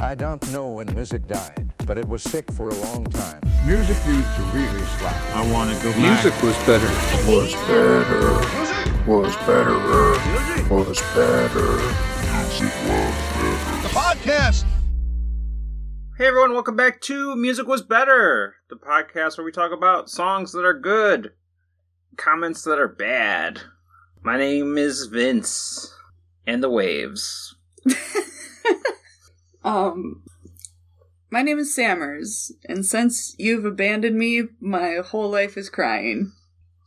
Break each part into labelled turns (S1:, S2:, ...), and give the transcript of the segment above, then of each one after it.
S1: I don't know when music died, but it was sick for a long time.
S2: Music used to really slap.
S3: I want to go back.
S2: Music was better. Was better. Was better. Was better. Music was better.
S4: The podcast.
S3: Hey everyone, welcome back to Music Was Better, the podcast where we talk about songs that are good, comments that are bad. My name is Vince, and the waves.
S5: Um, my name is Sammerz, and since you've abandoned me, my whole life is crying.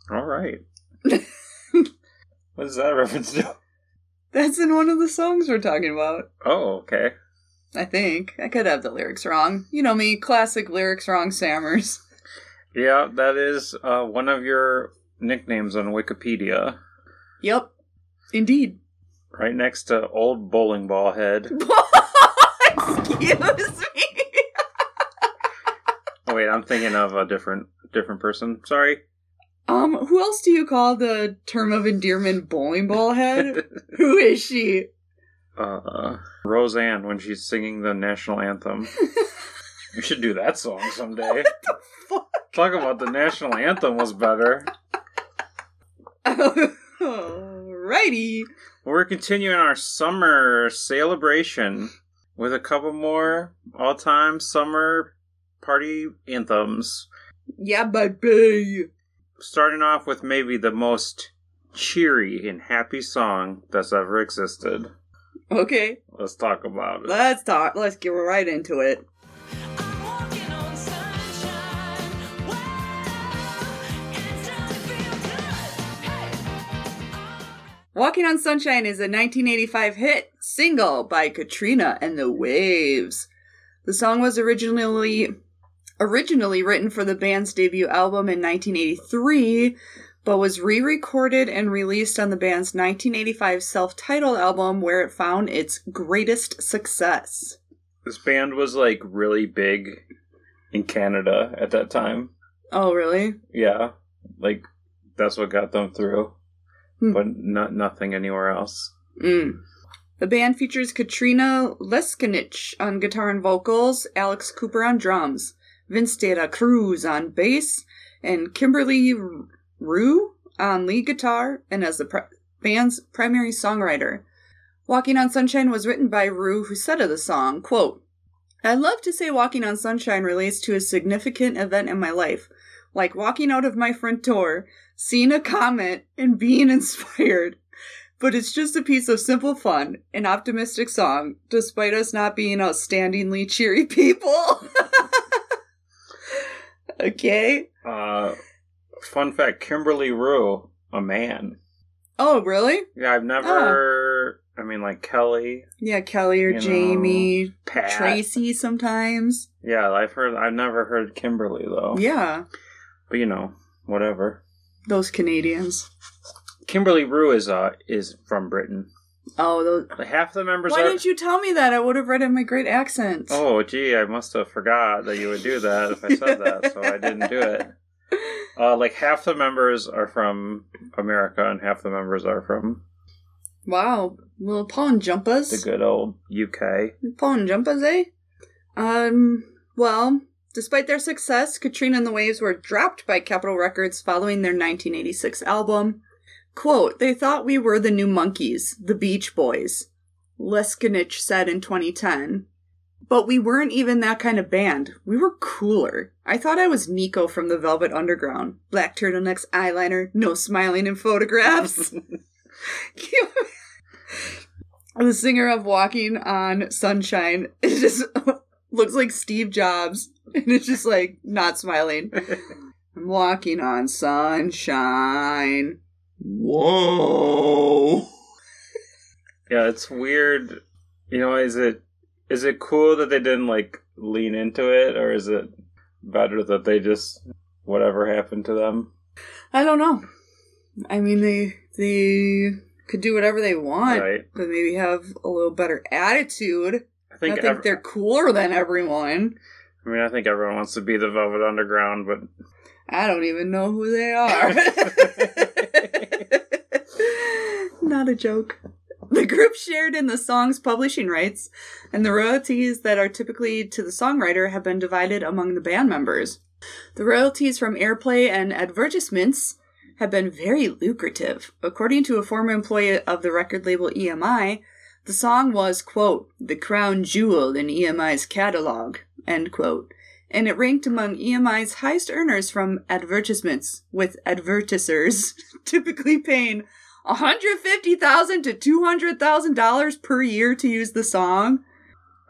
S3: All right. what is that reference to?
S5: That's in one of the songs we're talking about.
S3: Oh, okay.
S5: I think I could have the lyrics wrong. You know me, classic lyrics wrong, Sammerz.
S3: Yeah, that is uh, one of your nicknames on Wikipedia,
S5: Yep, indeed.
S3: right next to Old Bowling Ball Head.
S5: Excuse me.
S3: Oh wait, I'm thinking of a different different person. Sorry.
S5: Um, who else do you call the term of endearment bowling ball head? who is she?
S3: uh, Roseanne when she's singing the national anthem. we should do that song someday.
S5: Fuck.
S3: Talk about the national anthem was better.
S5: Alrighty.
S3: We're continuing our summer celebration with a couple more all-time summer party anthems.
S5: Yeah, baby.
S3: Starting off with maybe the most cheery and happy song that's ever existed.
S5: Okay,
S3: Let's talk about it.
S5: let's talk. Let's get right into it.
S6: I'm walking on sunshine. Wow, it's time to feel good. Hey.
S5: Walking on Sunshine is a 1985 hit single by Katrina and the Waves. The song was originally originally written for the band's debut album in 1983, but was re-recorded and released on the band's 1985 self-titled album where it found its greatest success.
S3: This band was like really big in Canada at that time.
S5: Oh, really?
S3: Yeah, like that's what got them through,
S5: Hmm.
S3: but not nothing anywhere else.
S5: Mm. The band features Katrina Leskanich on guitar and vocals, Alex Cooper on drums, Vince De Cruz on bass, and Kimberley Rew on lead guitar and as the pr- band's primary songwriter. Walking on Sunshine was written by Rew, who said of the song, quote, I love to say Walking on Sunshine relates to a significant event in my life, like walking out of my front door, seeing a comet, and being inspired but it's just a piece of simple fun, an optimistic song, despite us not being outstandingly cheery people. okay.
S3: Uh, fun fact: Kimberley Rew, a man.
S5: Oh, really?
S3: Yeah, I've never. I mean, like Kelly,
S5: Yeah, Kelly or
S3: You know,
S5: Jamie,
S3: Pat.
S5: Tracy sometimes.
S3: Yeah, I've heard. I've never heard Kimberly though.
S5: Yeah,
S3: but you know, whatever.
S5: those Canadians.
S3: Kimberley Rew is uh is from Britain.
S5: Oh, those.
S3: Like, half the members
S5: Why
S3: are.
S5: didn't you tell me that? I would have read in my great accent.
S3: Oh, gee, I must have forgot that you would do that if I said that, so I didn't do it. Uh, like half the members are from America and half the members are from
S5: Wow, little pawn jumpers.
S3: the good old UK.
S5: Pawn jumpers, eh? Um, well, despite their success, Katrina and the Waves were dropped by Capitol Records following their 1986 album. Quote, they thought we were the new Monkees, the Beach Boys, Leskanich said in 2010. But we weren't even that kind of band. We were cooler. I thought I was Nico from the Velvet Underground. Black turtlenecks, eyeliner, no smiling in photographs. the singer of Walking on Sunshine it just looks like Steve Jobs. And it's just like not smiling. I'm walking on sunshine.
S2: Whoa.
S3: Yeah, it's weird. You know, is it is it cool that they didn't like lean into it, or is it better that they just whatever happened to them?
S5: I don't know. I mean they they could do whatever they want,
S3: Right.
S5: but maybe have a little better attitude.
S3: I think
S5: I think
S3: ev-
S5: they're cooler than everyone.
S3: I mean, I think everyone wants to be the Velvet Underground, but
S5: I don't even know who they are. Not a joke. The group shared in the song's publishing rights, and the royalties that are typically to the songwriter have been divided among the band members. The royalties from airplay and advertisements have been very lucrative. According to a former employee of the record label EMI, the song was, quote, the crown jewel in EMI's catalog, end quote. And it ranked among EMI's highest earners from advertisements, with advertisers typically paying 150,000 to $200,000 per year to use the song.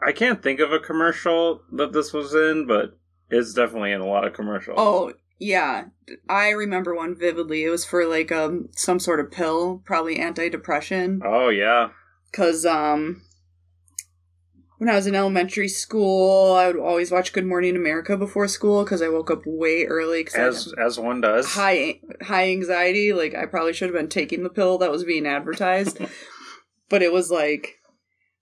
S3: I can't think of a commercial that this was in, but it's definitely in a lot of commercials.
S5: Oh, yeah. I remember one vividly. It was for like um some sort of pill, probably antidepressant.
S3: Oh yeah.
S5: Cause um when I was in elementary school, I would always watch Good Morning America before school because I woke up way early because
S3: As as one does.
S5: high high anxiety. Like I probably should have been taking the pill that was being advertised. but it was like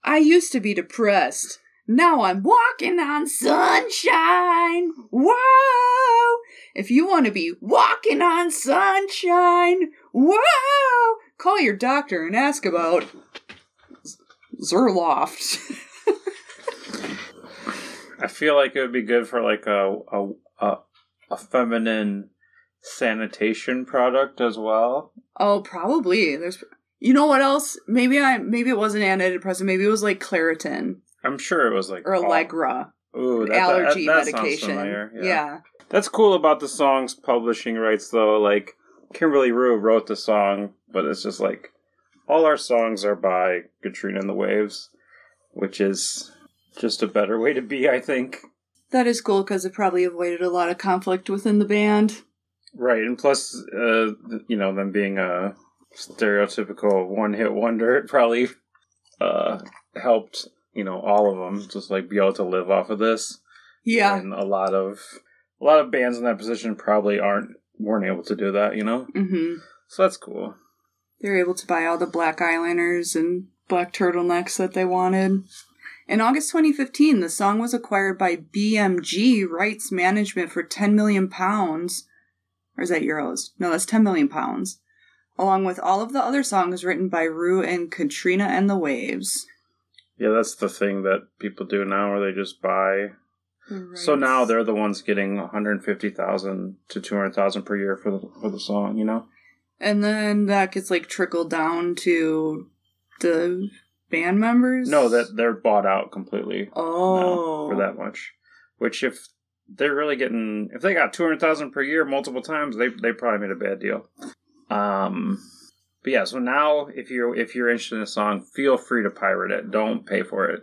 S5: I used to be depressed. Now I'm walking on sunshine. Whoa! If you want to be walking on sunshine, whoa! Call your doctor and ask about Zoloft.
S3: I feel like it would be good for like a a a, a feminine sanitation product as well.
S5: oh, probably. There's you know what else? Maybe I maybe it wasn't antidepressant. Maybe it was like Claritin
S3: I'm sure it was like
S5: or
S3: all-
S5: Allegra.
S3: Ooh, that,
S5: allergy
S3: that, that
S5: medication.
S3: familiar,
S5: yeah.
S3: That's cool about the song's publishing rights, though. Like, Kimberley Rew wrote the song, but it's just like all our songs are by Katrina and the Waves, which is just a better way to be, I think.
S5: That is cool because it probably avoided a lot of conflict within the band.
S3: Right, and plus, uh, you know, them being a stereotypical one-hit wonder, it probably uh, helped, you know, all of them just like be able to live off of this.
S5: Yeah.
S3: and a lot of a lot of bands in that position probably aren't weren't able to do that, you know.
S5: hmm
S3: So that's cool.
S5: They're able to buy all the black eyeliners and black turtlenecks that they wanted. In August 2015, the song was acquired by BMG Rights Management for 10 million pounds. Or is that euros? No, that's 10 million pounds. Along with all of the other songs written by Rew and Katrina and the Waves.
S3: Yeah, that's the thing that people do now, where they just buy. So now they're the ones getting one hundred fifty thousand to two hundred thousand per year for the for the song. You know.
S5: And then that gets like trickled down to the band members?
S3: No, that they're bought out completely
S5: Oh.
S3: for that much. Which if they're really getting, if they got two hundred thousand per year multiple times, they they probably made a bad deal. Um, but yeah, so now if you're if you're interested in a song, feel free to pirate it. Don't pay for it.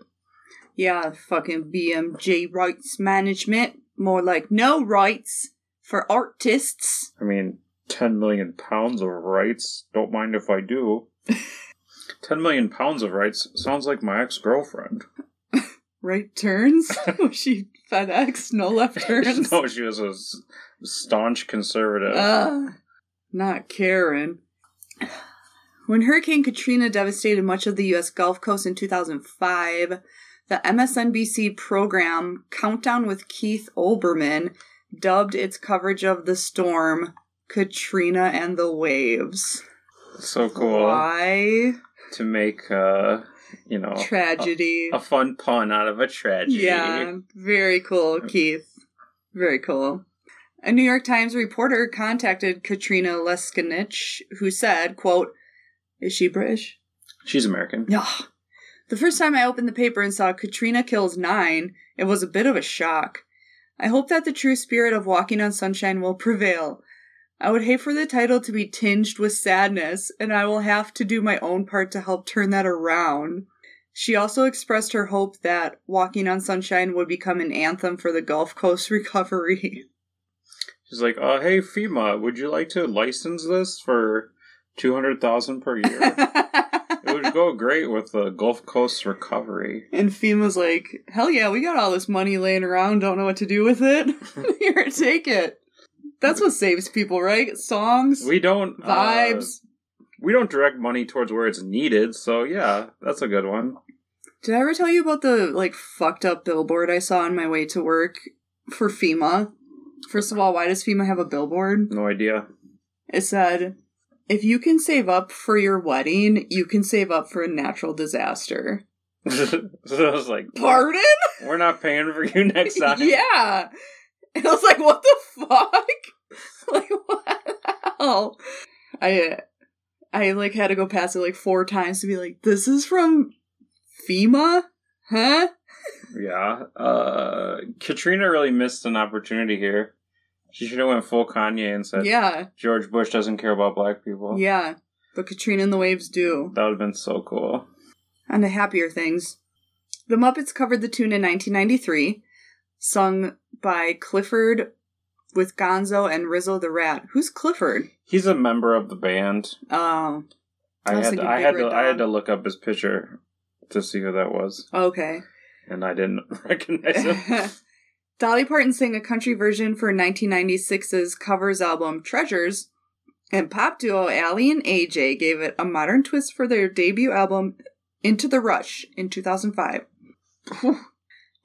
S5: Yeah, fucking BMJ rights management. More like no rights for artists.
S3: I mean, 10 million pounds of rights. Don't mind if I do. 10 million pounds of rights sounds like my ex girlfriend.
S5: Right turns? Was she FedEx? No left turns?
S3: no, she was a staunch conservative.
S5: Uh, not Karen. When Hurricane Katrina devastated much of the U.S. Gulf Coast in 2005, the MSNBC program Countdown with Keith Olbermann dubbed its coverage of the storm Katrina and the Waves.
S3: so cool
S5: Why?
S3: To make, uh, you know,
S5: Tragedy.
S3: a fun pun out of a tragedy.
S5: Yeah, very cool, Keith. Very cool. A New York Times reporter contacted Katrina Leskanich, who said, quote, Is she British?
S3: She's American.
S5: yeah The first time I opened the paper and saw Katrina kills nine, it was a bit of a shock. I hope that the true spirit of Walking on Sunshine will prevail. I would hate for the title to be tinged with sadness, and I will have to do my own part to help turn that around. She also expressed her hope that Walking on Sunshine would become an anthem for the Gulf Coast recovery.
S3: She's like, uh, hey, FEMA, would you like to license this for 200000 per year? it would go great with the Gulf Coast recovery.
S5: and FEMA's like, hell yeah, we got all this money laying around, don't know what to do with it. Here, take it. That's what saves people, right? Songs,
S3: We don't uh,
S5: vibes.
S3: we don't direct money towards where it's needed, so yeah, that's a good one.
S5: Did I ever tell you about the like fucked up billboard I saw on my way to work for FEMA? First of all, why does FEMA have a billboard?
S3: No idea.
S5: It said, if you can save up for your wedding, you can save up for a natural disaster.
S3: so I was like,
S5: Pardon?
S3: We're not paying for you next time.
S5: yeah. And I was like, what the fuck? like, what the hell? I, I like had to go past it like four times to be like, this is from FEMA? Huh?
S3: Yeah. Uh, Katrina really missed an opportunity here. She should have went full Kanye and said,
S5: Yeah.
S3: George Bush doesn't care about black people.
S5: Yeah. But Katrina and the Waves do.
S3: That would have been so cool.
S5: On to happier things. The Muppets covered the tune in 1993, sung by Clifford with Gonzo and Rizzo the Rat. Who's Clifford?
S3: He's a member of the band.
S5: Oh, I
S3: I had
S5: thinking
S3: I had to I had to look up his picture to see who that was,
S5: okay.
S3: and I didn't recognize him.
S5: Dolly Parton sang a country version for 1996's covers album Treasures, and pop duo Aly and AJ gave it a modern twist for their debut album Into the Rush in 2005. the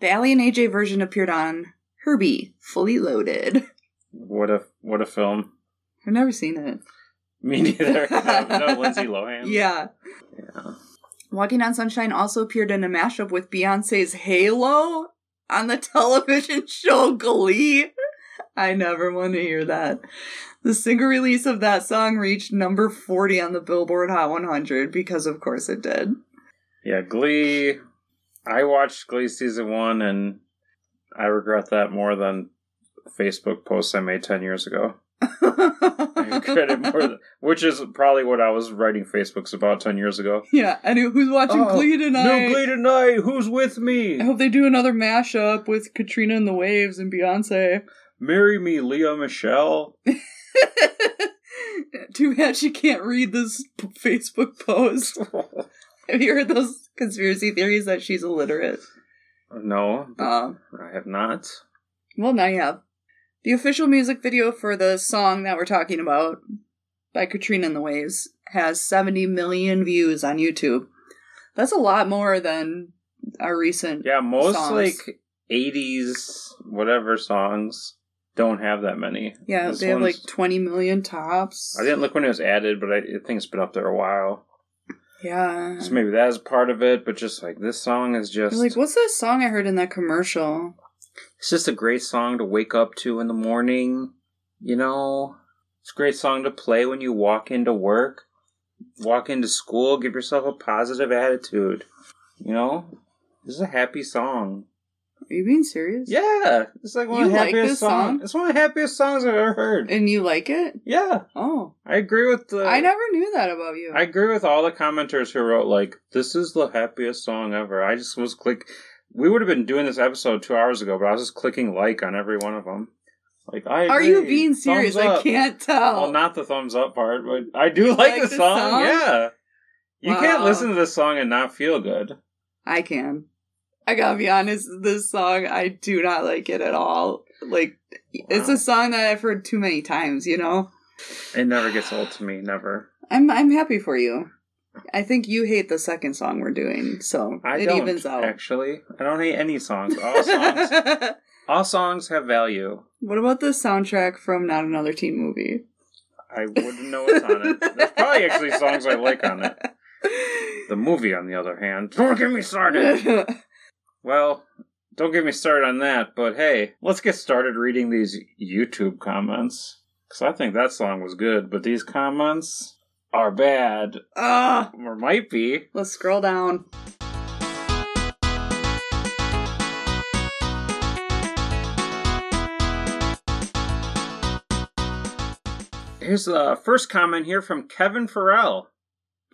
S5: Aly and AJ version appeared on Herbie, Fully Loaded.
S3: what a what a film.
S5: I've never seen it.
S3: Me neither. no, no, Lindsay Lohan.
S5: Yeah.
S3: Yeah.
S5: Walking on Sunshine also appeared in a mashup with Beyonce's Halo on the television show Glee. I never want to hear that. The single release of that song reached number 40 on the Billboard Hot 100 because, of course, it did.
S3: Yeah, Glee. I watched Glee season one, and I regret that more than Facebook posts I made ten years ago. I regret it more, than, which is probably what I was writing Facebooks about ten years ago.
S5: yeah, and who's watching
S3: Oh,
S5: Glee tonight?
S3: No Glee tonight. Who's with me?
S5: I hope they do another mashup with Katrina and the Waves and Beyonce.
S3: Marry me, Lea Michele.
S5: Too bad she can't read this p- Facebook post. Have you heard those conspiracy theories that she's illiterate?
S3: No,
S5: Um,
S3: I have not.
S5: well, now you have. The official music video for the song that we're talking about by Katrina and the Waves has 70 million views on YouTube. That's a lot more than our recent.
S3: Yeah, most
S5: songs.
S3: like '80s whatever songs don't have that many.
S5: Yeah,
S3: This
S5: they have like 20 million tops.
S3: I didn't look when it was added, but I, I think it's been up there a while.
S5: Yeah.
S3: So maybe that is part of it, but just like this song is just
S5: Like, what's that song I heard in that commercial?
S3: it's just a great song to wake up to in the morning. You know, it's a great song to play when you walk into work, walk into school. Give yourself a positive attitude. You know, this is a happy song.
S5: Are you being serious?
S3: Yeah, it's like one
S5: You
S3: of the
S5: like
S3: happiest songs.
S5: song?
S3: It's one of the happiest songs I've ever heard.
S5: And you like it?
S3: yeah,
S5: Oh.
S3: I agree with the.
S5: I never knew that about you.
S3: I agree with all the commenters who wrote like, "This is the happiest song ever." I just was click. We would have been doing this episode two hours ago, but I was just clicking like on every one of them. Like, I
S5: Are you being serious? I can't tell.
S3: Well, not the thumbs up part, but I do like,
S5: like
S3: the
S5: the
S3: song.
S5: song?
S3: Yeah, you can't listen to this song and not feel good.
S5: I can. I gotta be honest, this song, I do not like it at all. Like, it's a song that I've heard too many times, you know?
S3: It never gets old to me. Never.
S5: I'm I'm happy for you. I think you hate the second song we're doing, so
S3: I
S5: it
S3: don't
S5: evens out.
S3: actually. I don't hate any songs. All songs. all songs have value.
S5: what about the soundtrack from Not Another Teen Movie?
S3: I wouldn't know what's on it. There's probably actually songs I like on it. The movie, on the other hand, don't get me started. Well, don't get me started on that, but hey, let's get started reading these YouTube comments. Because I think that song was good, but these comments are bad.
S5: Ah,
S3: Or might be.
S5: let's scroll down.
S3: Here's the first comment here from Kevin Farrell.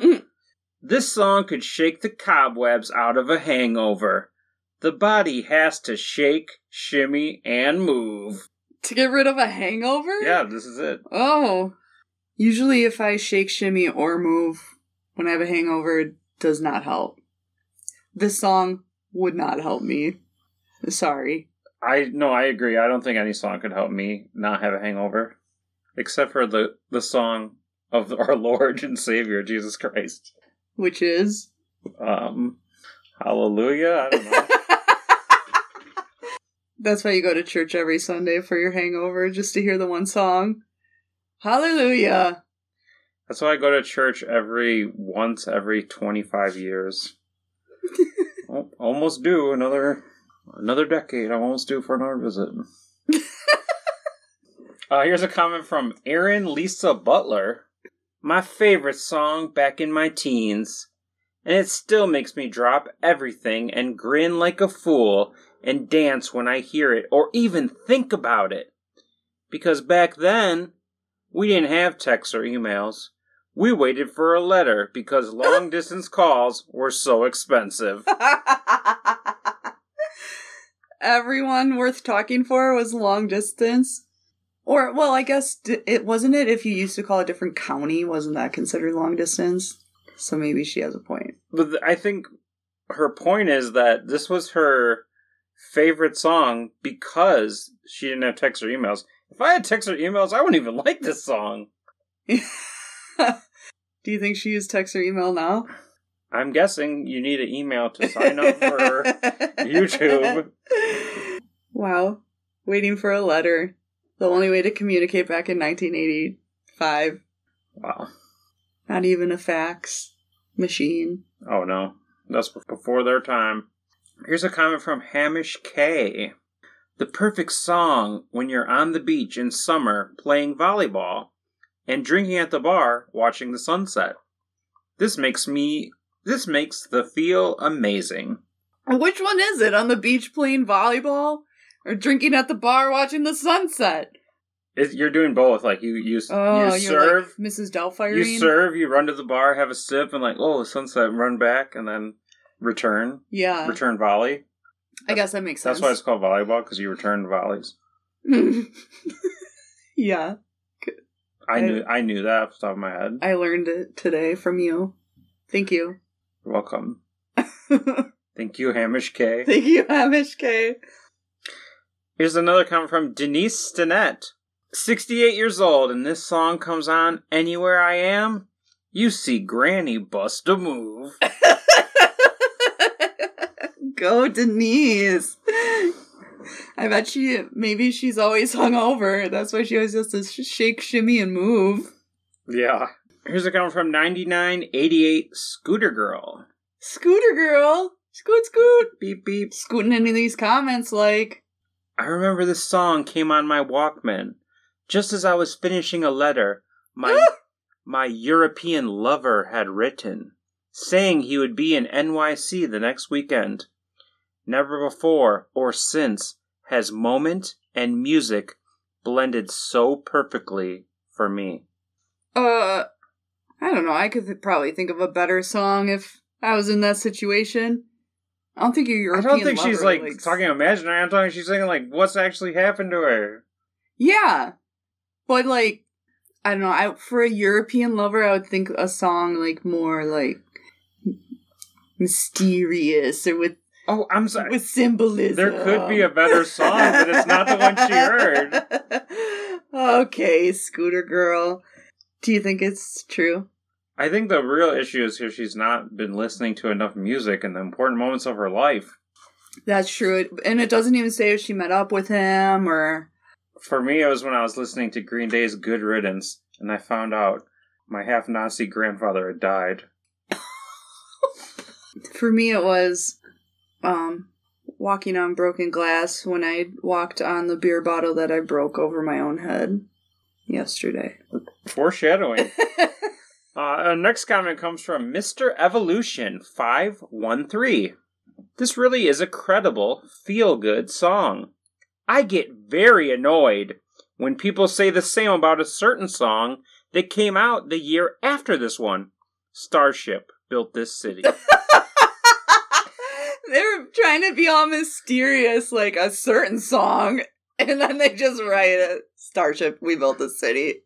S5: Mm.
S3: This song could shake the cobwebs out of a hangover. The body has to shake, shimmy, and move.
S5: To get rid of a hangover?
S3: Yeah, this is it.
S5: Oh. Usually, if I shake, shimmy, or move when I have a hangover, it does not help. This song would not help me. Sorry.
S3: I no, I agree. I don't think any song could help me not have a hangover, except for the the song of our Lord and Savior Jesus Christ.
S5: Which is.
S3: Um, Hallelujah. I don't know.
S5: That's why you go to church every Sunday for your hangover, just to hear the one song. Hallelujah.
S3: That's why I go to church every once every 25 years. Al- almost due another another decade. I'm almost due for another visit. uh, here's a comment from Aaron Lisa Butler. My favorite song back in my teens. And it still makes me drop everything and grin like a fool and dance when I hear it or even think about it. Because back then, we didn't have texts or emails. We waited for a letter because long distance calls were so expensive.
S5: Everyone worth talking for was long distance. Or, well, I guess it wasn't it if you used to call a different county, wasn't that considered long distance? So maybe she has a point.
S3: But I think her point is that this was her favorite song because she didn't have texts or emails. If I had texts or emails, I wouldn't even like this song.
S5: Do you think she used text or email now?
S3: I'm guessing you need an email to sign up for YouTube.
S5: Wow. Waiting for a letter. The only way to communicate back in 1985.
S3: Wow.
S5: Not even a fax machine.
S3: Oh no, that's before their time. Here's a comment from Hamish K. The perfect song when you're on the beach in summer playing volleyball and drinking at the bar watching the sunset. This makes me this makes the feel amazing.
S5: Which one is it? On the beach playing volleyball? Or drinking at the bar watching the sunset?
S3: It, you're doing both. Like you you,
S5: Oh,
S3: you serve
S5: like Mrs. Doubtfire.
S3: you serve, you run to the bar, have a sip, and like oh the sunset, run back, and then return
S5: Yeah.
S3: return volley.
S5: I guess that makes sense.
S3: That's why it's called volleyball because you return volleys.
S5: yeah.
S3: I knew I knew that off the top of my head.
S5: I learned it today from you. Thank you.
S3: You're welcome. Thank you, Hamish K.
S5: Thank you, Hamish K.
S3: Here's another comment from Denise Stinnett. 68 years old, and this song comes on anywhere I am. You see Granny bust a move.
S5: Go, Denise. I bet she, maybe she's always hungover. That's why she always has to sh- shake, shimmy, and move.
S3: Yeah. Here's a comment from 9988 Scooter Girl.
S5: Scooter girl. Scoot, scoot.
S3: Beep beep.
S5: Scooting into these comments like,
S3: I remember this song came on my Walkman just as I was finishing a letter my my European lover had written, saying he would be in NYC the next weekend. Never before or since has moment and music blended so perfectly for me.
S5: uh, I don't know. I could th- probably think of a better song if I was in that situation. I don't think you're
S3: I don't think she's
S5: lover,
S3: like talking imaginary. I'm talking she's saying like what's actually happened to her.
S5: Yeah, but like I don't know. I for a European lover, I would think a song like more like mysterious or with
S3: Oh, I'm sorry.
S5: with symbolism.
S3: There could be a better song, but it's not the one she heard.
S5: okay, Scooter Girl. Do you think it's true?
S3: I think the real issue is here she's not been listening to enough music in the important moments of her life.
S5: That's true. And it doesn't even say if she met up with him or.
S3: For me, it was when I was listening to Green Day's Good Riddance, and I found out my half Nazi grandfather had died.
S5: For me, it was um, walking on broken glass when I walked on the beer bottle that I broke over my own head yesterday.
S3: Foreshadowing. uh, our next comment comes from Mr. Evolution 513. This really is a credible, feel good song. I get very annoyed when people say the same about a certain song that came out the year after this one. Starship built this city.
S5: They're trying to be all mysterious, like a certain song, and then they just write it. Starship, we built the city.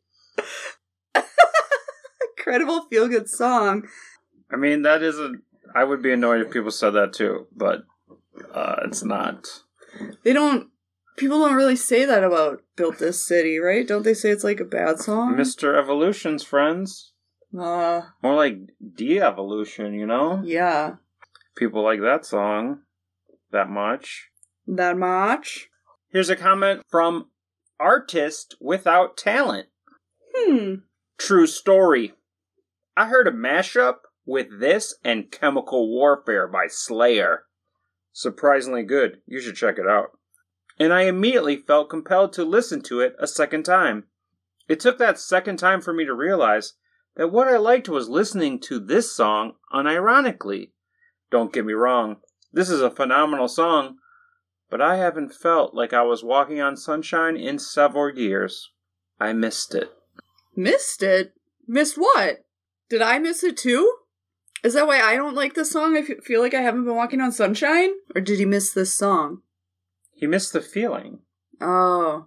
S5: Incredible feel good song.
S3: I mean, that isn't. I would be annoyed if people said that too, but uh, it's not.
S5: They don't. People don't really say that about built this city, right? Don't they say it's like a bad song?
S3: Mr. Evolution's friends.
S5: Uh,
S3: More like de evolution, you know?
S5: yeah.
S3: People like that song that much.
S5: That much?
S3: Here's a comment from Artist Without Talent.
S5: Hmm.
S3: True story. I heard a mashup with this and Chemical Warfare by Slayer. Surprisingly good. You should check it out. And I immediately felt compelled to listen to it a second time. It took that second time for me to realize that what I liked was listening to this song unironically. Don't get me wrong, this is a phenomenal song, but I haven't felt like I was walking on sunshine in several years. I missed it.
S5: Missed it? Missed what? Did I miss it too? Is that why I don't like this song? I feel like I haven't been walking on sunshine? Or did he miss this song?
S3: He missed the feeling.
S5: Oh.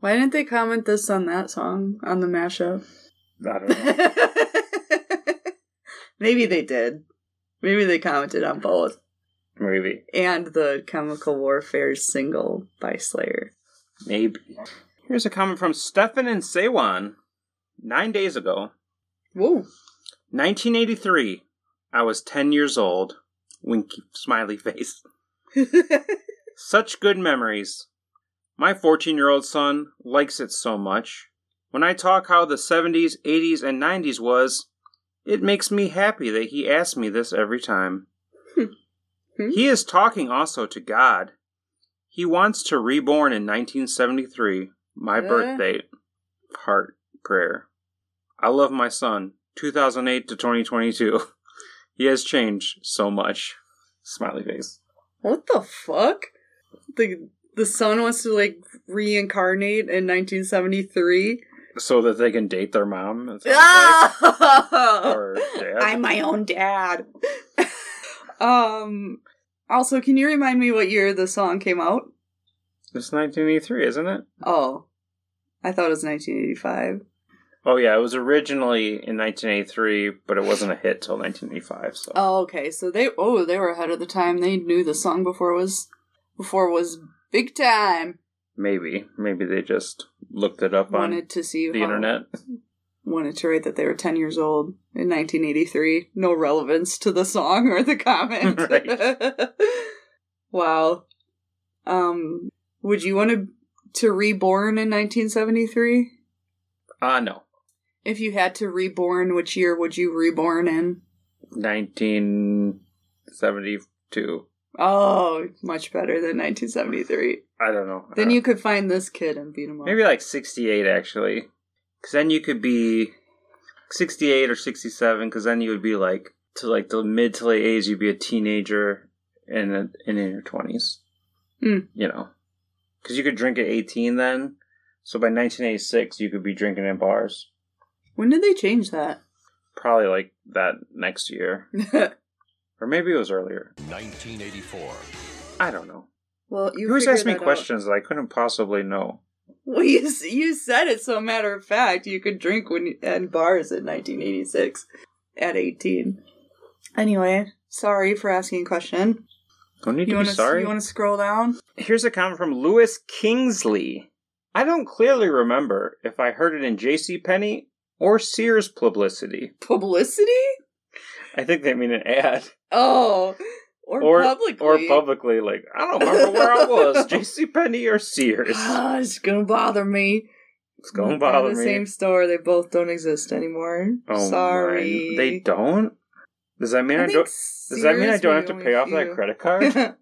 S5: Why didn't they comment this on that song on the mashup?
S3: I don't know.
S5: Maybe they did. Maybe they commented on both.
S3: Maybe.
S5: And the Chemical Warfare single by Slayer.
S3: Maybe. Here's a comment from Stefan and Sewan. Nine days ago,
S5: Whoa.
S3: 1983. I was 10 years old. Winky smiley face. Such good memories. My 14 year old son likes it so much. When I talk how the 70s, 80s, and 90s was, it makes me happy that he asks me this every time.
S5: Hmm.
S3: he is talking also to God. He wants to reborn in 1973, my
S5: Uh.
S3: birth date. Heart prayer. I love my son. 2008 to 2022. He has changed so much. Smiley face.
S5: What the fuck? The the son wants to like reincarnate in 1973.
S3: So that they can date their mom. sounds like. Or dad.
S5: I'm my own dad. um. Also, can you remind me what year the song came out?
S3: It's 1983, isn't it?
S5: Oh, I thought it was 1985.
S3: Oh yeah, it was originally in 1983, but it wasn't a hit till 1985. So
S5: Oh, okay. So they oh they were ahead of the time. They knew the song before it was before it was big time.
S3: Maybe, maybe they just looked it up on
S5: Wanted to see
S3: the
S5: how-
S3: internet.
S5: Wanted to write that they were 10 years old in 1983. No relevance to the song or the comment.
S3: Right.
S5: wow. Um, would you want to to reborn in 1973?
S3: Ah, no,
S5: If you had to reborn, which year would you reborn in?
S3: 1972.
S5: Oh, much better than 1973.
S3: I don't know.
S5: Then you could find this kid and beat him up.
S3: maybe like 68 actually, because then you could be 68 or 67. Because then you would be like to like the mid to late age. You'd be a teenager and a, and in your 20s.
S5: Hmm.
S3: You know, because you could drink at 18 then. So by 1986, you could be drinking in bars.
S5: When did they change that?
S3: Probably like that next year, or maybe it was earlier.
S4: 1984.
S3: I don't know.
S5: well, you
S3: You always
S5: figure
S3: ask me
S5: that out.
S3: questions that I couldn't possibly know.
S5: Well, you, you said it so matter of fact. You could drink when you, at bars in 1986 at 18. Anyway, sorry for asking a question.
S3: Don't need
S5: You
S3: to
S5: want
S3: be
S5: to
S3: sorry.
S5: you want to scroll down?
S3: Here's a comment from Lewis Kingsley. I don't clearly remember if I heard it in J.C. Penney or Sears publicity.
S5: Publicity?
S3: I think they mean an ad.
S5: Oh, or,
S3: or
S5: publicly.
S3: Or publicly, like, I don't remember where I was. J.C. Penney or Sears.
S5: Ah, it's gonna bother me.
S3: It's going to
S5: They're
S3: bother
S5: the
S3: me.
S5: same store. They both don't exist anymore.
S3: Oh,
S5: Sorry.
S3: They don't? Does that mean I,
S5: think
S3: don't? Does that mean I don't have to pay off that credit card?
S5: Uh,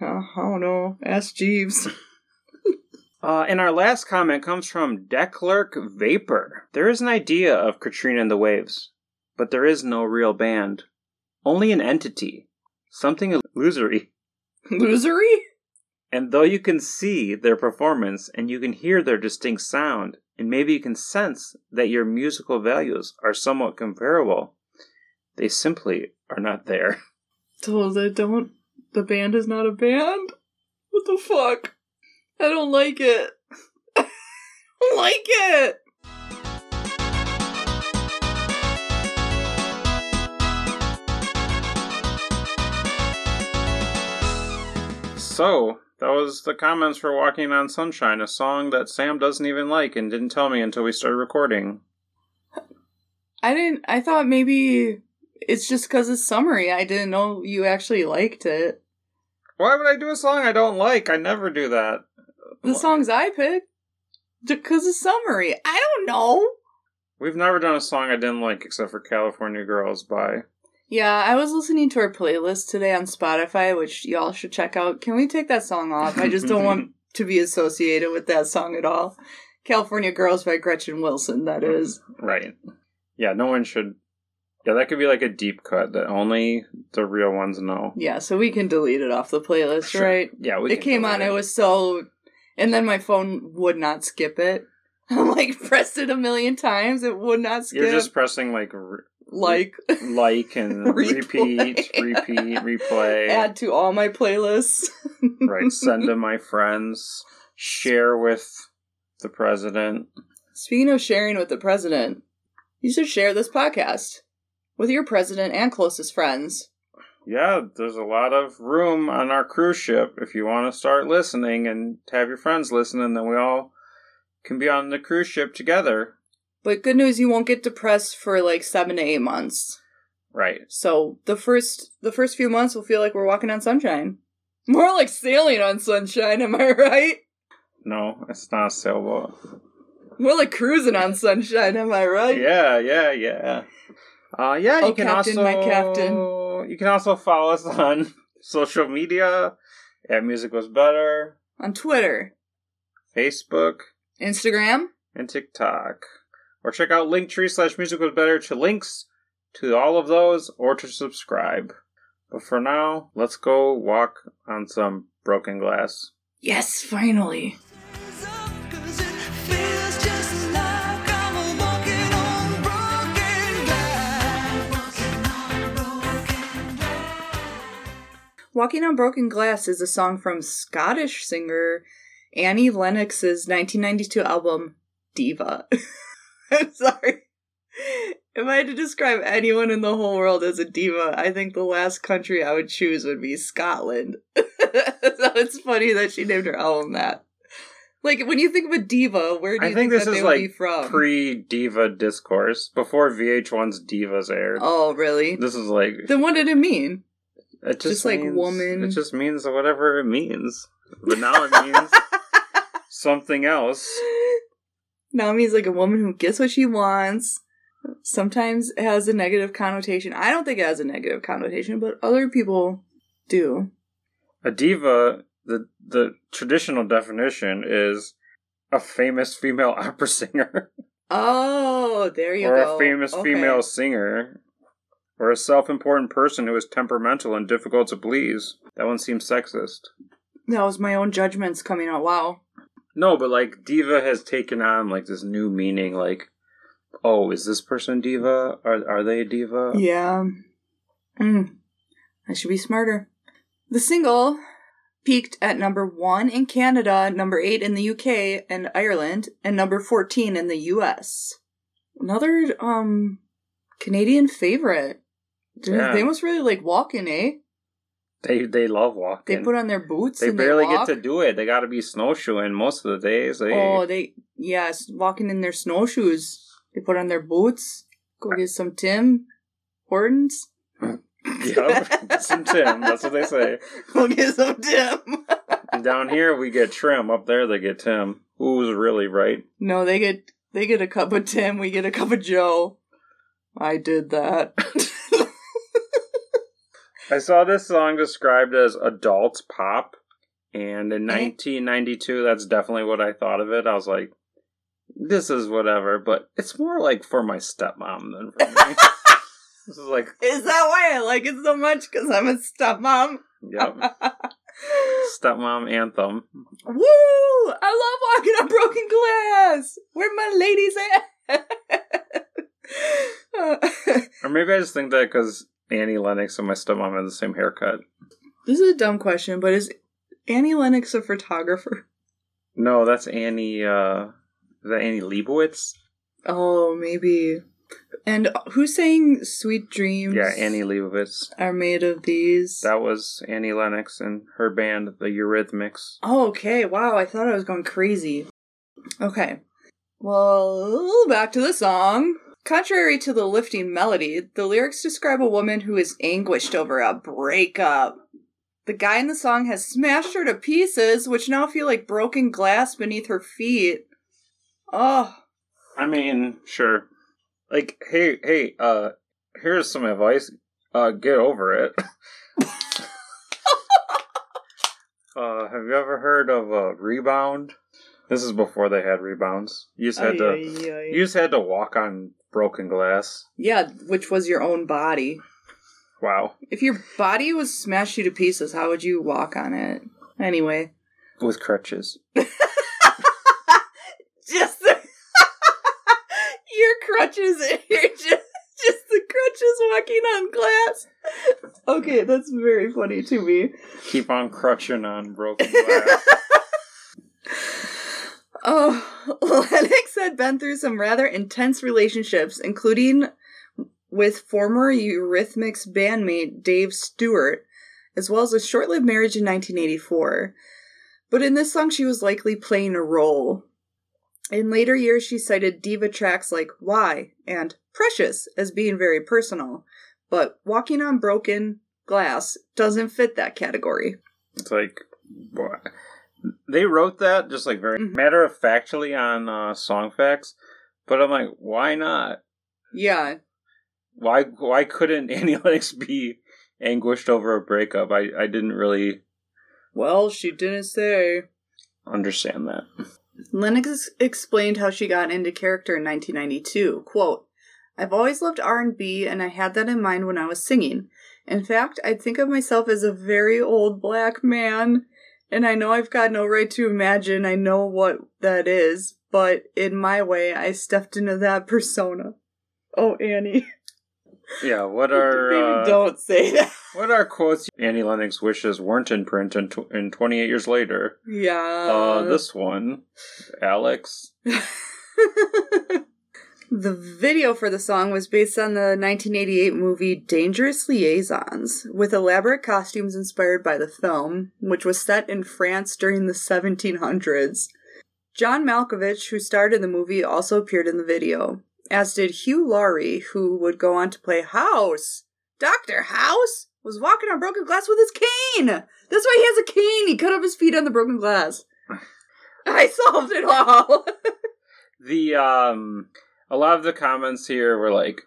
S5: I don't know. Ask Jeeves.
S3: Uh, and our last comment comes from Declerk Vapor. There is an idea of Katrina and the Waves, but there is no real band. Only an entity. Something illusory.
S5: Losery?
S3: And though you can see their performance and you can hear their distinct sound, and maybe you can sense that your musical values are somewhat comparable, they simply are not there.
S5: So they don't. The band is not a band? What the fuck? I don't like it. I don't like it.
S3: So, that was the comments for Walking on Sunshine, a song that Sam doesn't even like and didn't tell me until we started recording.
S5: I didn't. I thought maybe it's just because it's summery. I didn't know you actually liked it.
S3: Why would I do a song I don't like? I never do that.
S5: The songs I pick because it's summery. I don't know.
S3: We've never done a song I didn't like except for California Girls by.
S5: Yeah, I was listening to our playlist today on Spotify, which y'all should check out. Can we take that song off? I just don't want to be associated with that song at all. California Girls by Gretchen Wilson, that is.
S3: Right. Yeah, no one should. Yeah, that could be like a deep cut that only the real ones know.
S5: Yeah, so we can delete it off the playlist,
S3: Sure.
S5: right?
S3: Yeah, we
S5: it came on, it was so. And then my phone would not skip it. I'm like, pressed it a million times, it would not skip.
S3: You're just pressing like
S5: like,
S3: like and
S5: Replay.
S3: repeat, repeat, replay.
S5: add to all my playlists.
S3: right, send to my friends. Share with the president.
S5: Speaking of sharing with the president, you should share this podcast with your president and closest friends.
S3: Yeah, there's a lot of room on our cruise ship if you want to start listening and have your friends listen, and then we all can be on the cruise ship together.
S5: But good news, you won't get depressed for like seven to eight months.
S3: Right.
S5: So the first the first few months will feel like we're walking on sunshine. More like sailing on sunshine, am I right?
S3: No, it's not a sailboat.
S5: More like cruising on sunshine, am I right?
S3: Yeah, yeah, yeah. Uh, yeah, you
S5: Oh,
S3: can
S5: Captain,
S3: also
S5: my captain.
S3: You can also follow us on social media at Music Was Better,
S5: On Twitter,
S3: Facebook,
S5: Instagram,
S3: and TikTok. Or check out Linktree slash Music Was Better to links to all of those or to subscribe. But for now, let's go walk on some broken glass.
S5: Yes, finally.
S6: Walking on Broken Glass
S5: is a song from Scottish singer Annie Lennox's 1992 album Diva. I'm sorry. If I had to describe anyone in the whole world as a diva, I think the last country I would choose would be Scotland. so it's funny that she named her album that. Like when you think of a diva, where do
S3: I
S5: you
S3: think
S5: think,
S3: this
S5: that
S3: is
S5: they would be
S3: like
S5: from?
S3: pre Diva discourse, before VH1's Divas aired.
S5: oh, really?
S3: This is like
S5: Then what did it mean?
S3: It just,
S5: Just like
S3: means-
S5: woman.
S3: It just means whatever it means. But now it means something else.
S5: Now it means like a woman who gets what she wants. Sometimes it has a negative connotation. I don't think it has a negative connotation, but other people do.
S3: A diva, the the traditional definition is a famous female opera singer
S5: Oh, there you
S3: or
S5: go.
S3: a famous
S5: Okay.
S3: female singer or a self-important person who is temperamental and difficult to please. That one seems sexist.
S5: That was my own judgments coming out. Wow.
S3: No, but like diva has taken on like this new meaning like oh, is this person diva? Are are they a diva?
S5: Yeah. Mm. I should be smarter. The single peaked at number one in Canada, number eight in the UK and Ireland, and number 14 in the US. Another, um, Canadian favorite. They-
S3: Yeah.
S5: They must really like walking, eh?
S3: They they love walking.
S5: They put on their boots
S3: They barely
S5: they
S3: get to do it. They got to be snowshoeing most of the days. They,
S5: Oh, they, yes, walking in their snowshoes. They put on their boots, go get some Tim Hortons.
S3: Yep, get some Tim. That's what they say.
S5: Go get some Tim.
S3: Down here we get Trim. Up there they get Tim. Who's really right?
S5: No, they get they get a cup of Tim. We get a cup of Joe. I did that.
S3: I saw this song described as adult pop, and in
S5: Eh?
S3: 1992, that's definitely what I thought of it. I was like, "This is whatever," but it's more like for my stepmom than for me. this is like,
S5: Is that why I like it so much? Because I'm a stepmom.
S3: yep, stepmom anthem.
S5: Woo! I love walking on broken glass. Where my ladies at?
S3: Or maybe I just think that because Annie Lennox and my stepmom have the same haircut.
S5: this is a dumb question, but is Annie Lennox a photographer?
S3: No, that's Annie. uh Is that Annie Leibovitz?
S5: Oh, maybe. And who's saying "Sweet Dreams"?
S3: Yeah, Annie Leibovitz.
S5: are made of these.
S3: That was Annie Lennox and her band, the Eurythmics.
S5: Oh, okay. Wow, I thought I was going crazy. Okay. Well, back to the song. Contrary to the lifting melody, the lyrics describe a woman who is anguished over a breakup. The guy in the song has smashed her to pieces, which now feel like broken glass beneath her feet. Oh,
S3: I mean, sure. Like, hey, hey, uh, here's some advice. Uh, get over it. uh, have you ever heard of a rebound? This is before they had rebounds. You just had to, you just had to walk on broken glass.
S5: Yeah, which was your own body.
S3: Wow,
S5: If your body was smashed you to pieces, how would you walk on it? Anyway.
S3: with crutches.
S5: Just the your crutches and you're just just the crutches walking on glass. Okay, that's very funny to me.
S3: Keep on crutching on broken glass.
S5: Oh, Lennox had been through some rather intense relationships, including with former Eurythmics bandmate Dave Stewart, as well as a short lived marriage in 1984. But in this song, she was likely playing a role. In later years, she cited diva tracks like Why and Precious as being very personal, but Walking on Broken Glass doesn't fit that category.
S3: It's like what? They wrote that just like very
S5: Mhm.
S3: matter of factly on uh, Song Facts, but I'm like, why not?
S5: Yeah,
S3: Why why couldn't Annie Lennox be anguished over a breakup? I I didn't really
S5: well, she didn't say.
S3: understand that.
S5: Lennox explained how she got into character in 1992. Quote, I've always loved R&B and I had that in mind when I was singing. In fact, I think of myself as a very old black man, and I know I've got no right to imagine I know what that is, but in my way, I stepped into that persona. Oh, Annie.
S3: Yeah, what are uh,
S5: don't say that.
S3: what are quotes Annie Lennox wishes weren't in print in, tw- in 28 years later?
S5: Yeah.
S3: Uh, this one, Alex.
S5: the video for the song was based on the 1988 movie Dangerous Liaisons, with elaborate costumes inspired by the film, which was set in France during the 1700s. John Malkovich, who starred in the movie, also appeared in the video, as did Hugh Laurie, who would go on to play House. Dr. House was walking on broken glass with his cane! That's why he has a cane! He cut off his feet on the broken glass. I solved it all!
S3: The um, a lot of the comments here were like,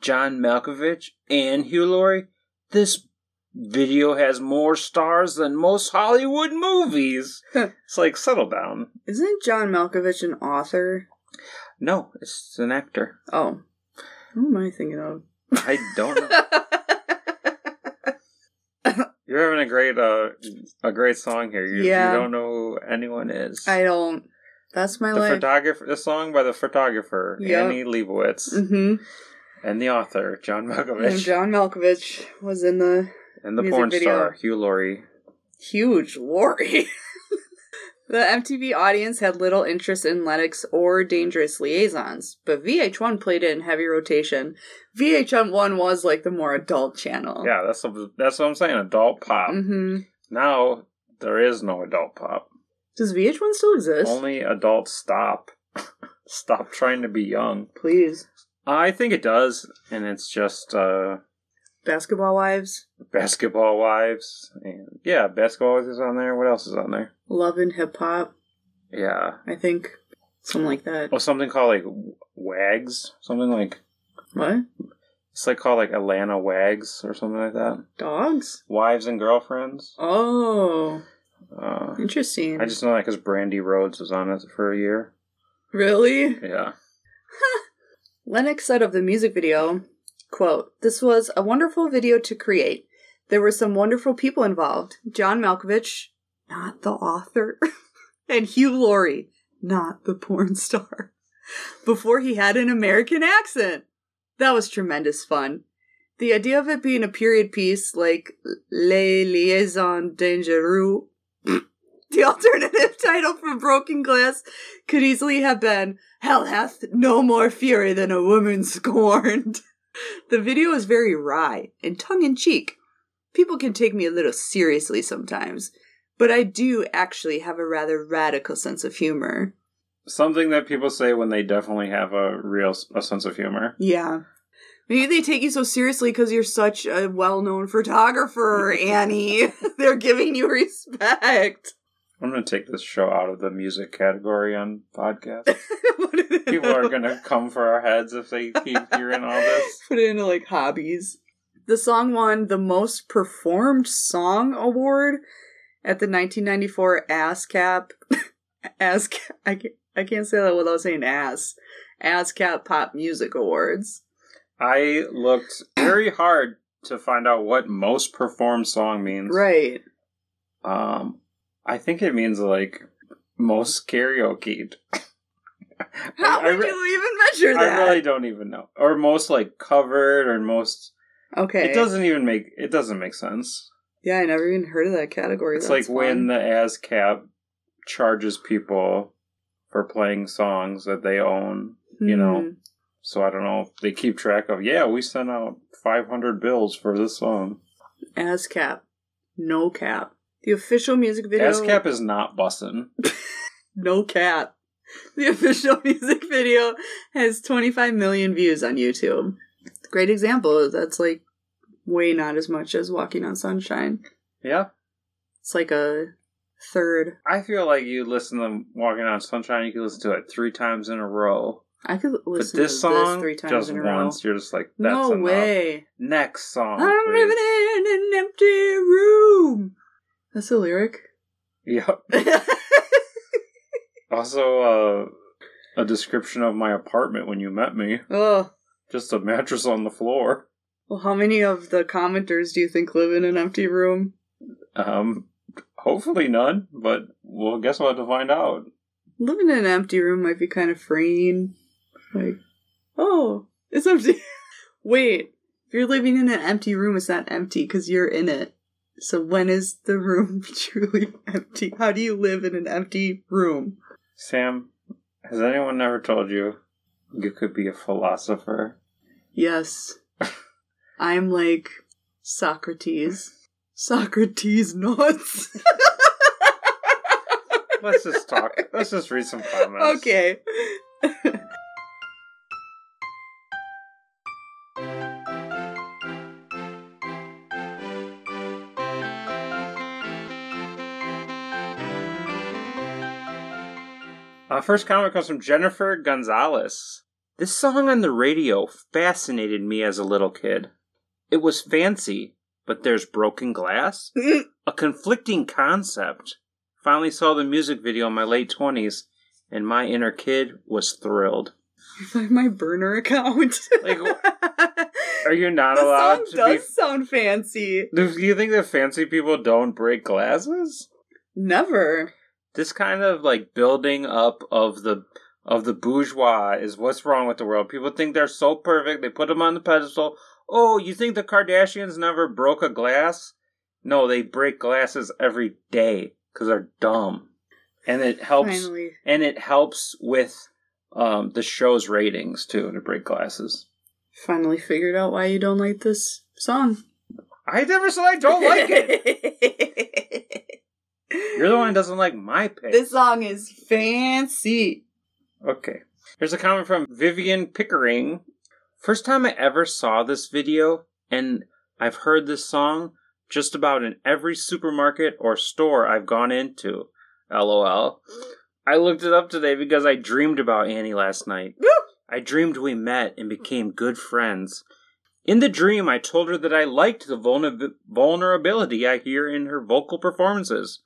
S3: John Malkovich and Hugh Laurie. This video has more stars than most Hollywood movies. it's like settle down.
S5: Isn't John Malkovich an author?
S3: No, it's an actor.
S5: Oh. Who am I thinking of?
S3: I don't know. You're having a great uh a great song here. You,
S5: Yeah.
S3: you don't know who anyone is.
S5: I don't. That's my
S3: the
S5: life.
S3: photographer, the song by the photographer
S5: Yep.
S3: Annie Leibovitz,
S5: mm-hmm.
S3: and the author John Malkovich.
S5: And John Malkovich was in the
S3: and the porn
S5: video.
S3: star Hugh Laurie.
S5: huge Lori. the MTV audience had little interest in Lennox or Dangerous Liaisons, but VH1 played it in heavy rotation. VH1 was like the more adult channel.
S3: Yeah, that's what, that's what I'm saying. Adult pop.
S5: Mm-hmm.
S3: Now there is no adult pop.
S5: Does VH1 still exist?
S3: Only adults stop. stop trying to be young.
S5: Please.
S3: I think it does, and it's just uh
S5: Basketball Wives,
S3: Basketball Wives, and yeah, Basketball Wives is on there. What else is on there?
S5: Love and Hip Hop,
S3: Yeah,
S5: I think. Something like that.
S3: oh, something called like Wags, something like
S5: What?
S3: it's like called like Atlanta Wags or something like that.
S5: Dogs?
S3: Wives and girlfriends.
S5: Oh,
S3: Uh,
S5: interesting.
S3: I just know that because Brandi Rhodes was on it for a year.
S5: Really?
S3: Yeah,
S5: Lennox said of the music video, quote, This was a wonderful video to create. There were some wonderful people involved. John Malkovich, not the author, and Hugh Laurie, not the porn star, before he had an American accent. That was tremendous fun. The idea of it being a period piece like Les Liaisons Dangereux, the alternative title for Broken Glass could easily have been Hell hath no more fury than a woman scorned. The video is very wry and tongue in cheek. People can take me a little seriously sometimes, but I do actually have a rather radical sense of humor.
S3: something that people say when they definitely have a real a sense of humor.
S5: Yeah. Maybe they take you so seriously because you're such a well known photographer, Annie. They're giving you respect.
S3: I'm gonna take this show out of the music category on podcast. People are gonna come for our heads if they keep hearing all this.
S5: put it into like hobbies. The song won the most performed song award at the 1994 ASCAP. ASCAP. I can't, I can't say that without saying ass. ASCAP Pop Music Awards.
S3: I looked very hard to find out what most performed song means.
S5: Right.
S3: Um, I think it means like most karaoke.
S5: How
S3: I
S5: would
S3: re-
S5: you even measure that?
S3: I really don't even know, or most like covered, or most.
S5: okay.
S3: It doesn't even make it doesn't make sense.
S5: Yeah, I never even heard of that category.
S3: It's
S5: That's
S3: like when the ASCAP charges people for playing songs that they own. you know,
S5: Hmm.
S3: So I don't know. if They keep track of. Yeah, we sent out 500 bills for this song.
S5: ASCAP. No cap. The official music video.
S3: ASCAP is not bussin'.
S5: No cap. The official music video has 25 million views on YouTube. Great example. That's like way not as much as Walking on Sunshine.
S3: Yeah,
S5: It's like a third.
S3: I feel like you listen to Walking on Sunshine. You can listen to it three times in a row.
S5: I could
S3: But
S5: listen
S3: this
S5: to
S3: song,
S5: this three times
S3: just
S5: in a row.
S3: once, you're just like, that's
S5: no
S3: enough.
S5: way.
S3: Next song.
S5: I'm
S3: please.
S5: living in an empty room. That's the lyric.
S3: Yep. Also, uh, a description of my apartment when you met me.
S5: oh.
S3: Just a mattress on the floor.
S5: Well, how many of the commenters do you think live in an empty room?
S3: Um, hopefully none, but we'll guess we'll have to find out.
S5: Living in an empty room might be kind of freeing. Like, oh, it's empty. Wait, if you're living in an empty room, it's not empty because you're in it. So when is the room truly empty? How do you live in an empty room?
S3: Sam, has anyone ever told you you could be a philosopher?
S5: Yes. I'm like Socrates. Socrates nuts.
S3: Let's just talk. Let's just read some comments.
S5: okay.
S3: Uh, first comment comes from Jennifer Gonzalez. This song on the radio fascinated me as a little kid. It was fancy, but there's broken glass? A conflicting concept. Finally saw the music video in my late 20s, and my inner kid was thrilled.
S5: Find my burner account.
S3: Like, Are you not
S5: the
S3: allowed
S5: song
S3: to
S5: does
S3: be.
S5: sound fancy.
S3: Do you think that fancy people don't break glasses?
S5: Never.
S3: This kind of like building up of the of the bourgeois is what's wrong with the world. People think they're so perfect. They put them on the pedestal. Oh, you think the Kardashians never broke a glass? No, they break glasses every day because they're dumb, and it helps.
S5: Finally.
S3: And it helps with um, the show's ratings too to break glasses.
S5: Finally figured out why you don't like this song.
S3: I never said I don't like it. You're the one who doesn't like my pick.
S5: This song is fancy.
S3: Okay. Here's a comment from Vivian Pickering. First time I ever saw this video, and I've heard this song just about in every supermarket or store I've gone into. LOL. I looked it up today because I dreamed about Annie last night. I dreamed we met and became good friends. In the dream, I told her that I liked the vulner- vulnerability I hear in her vocal performances.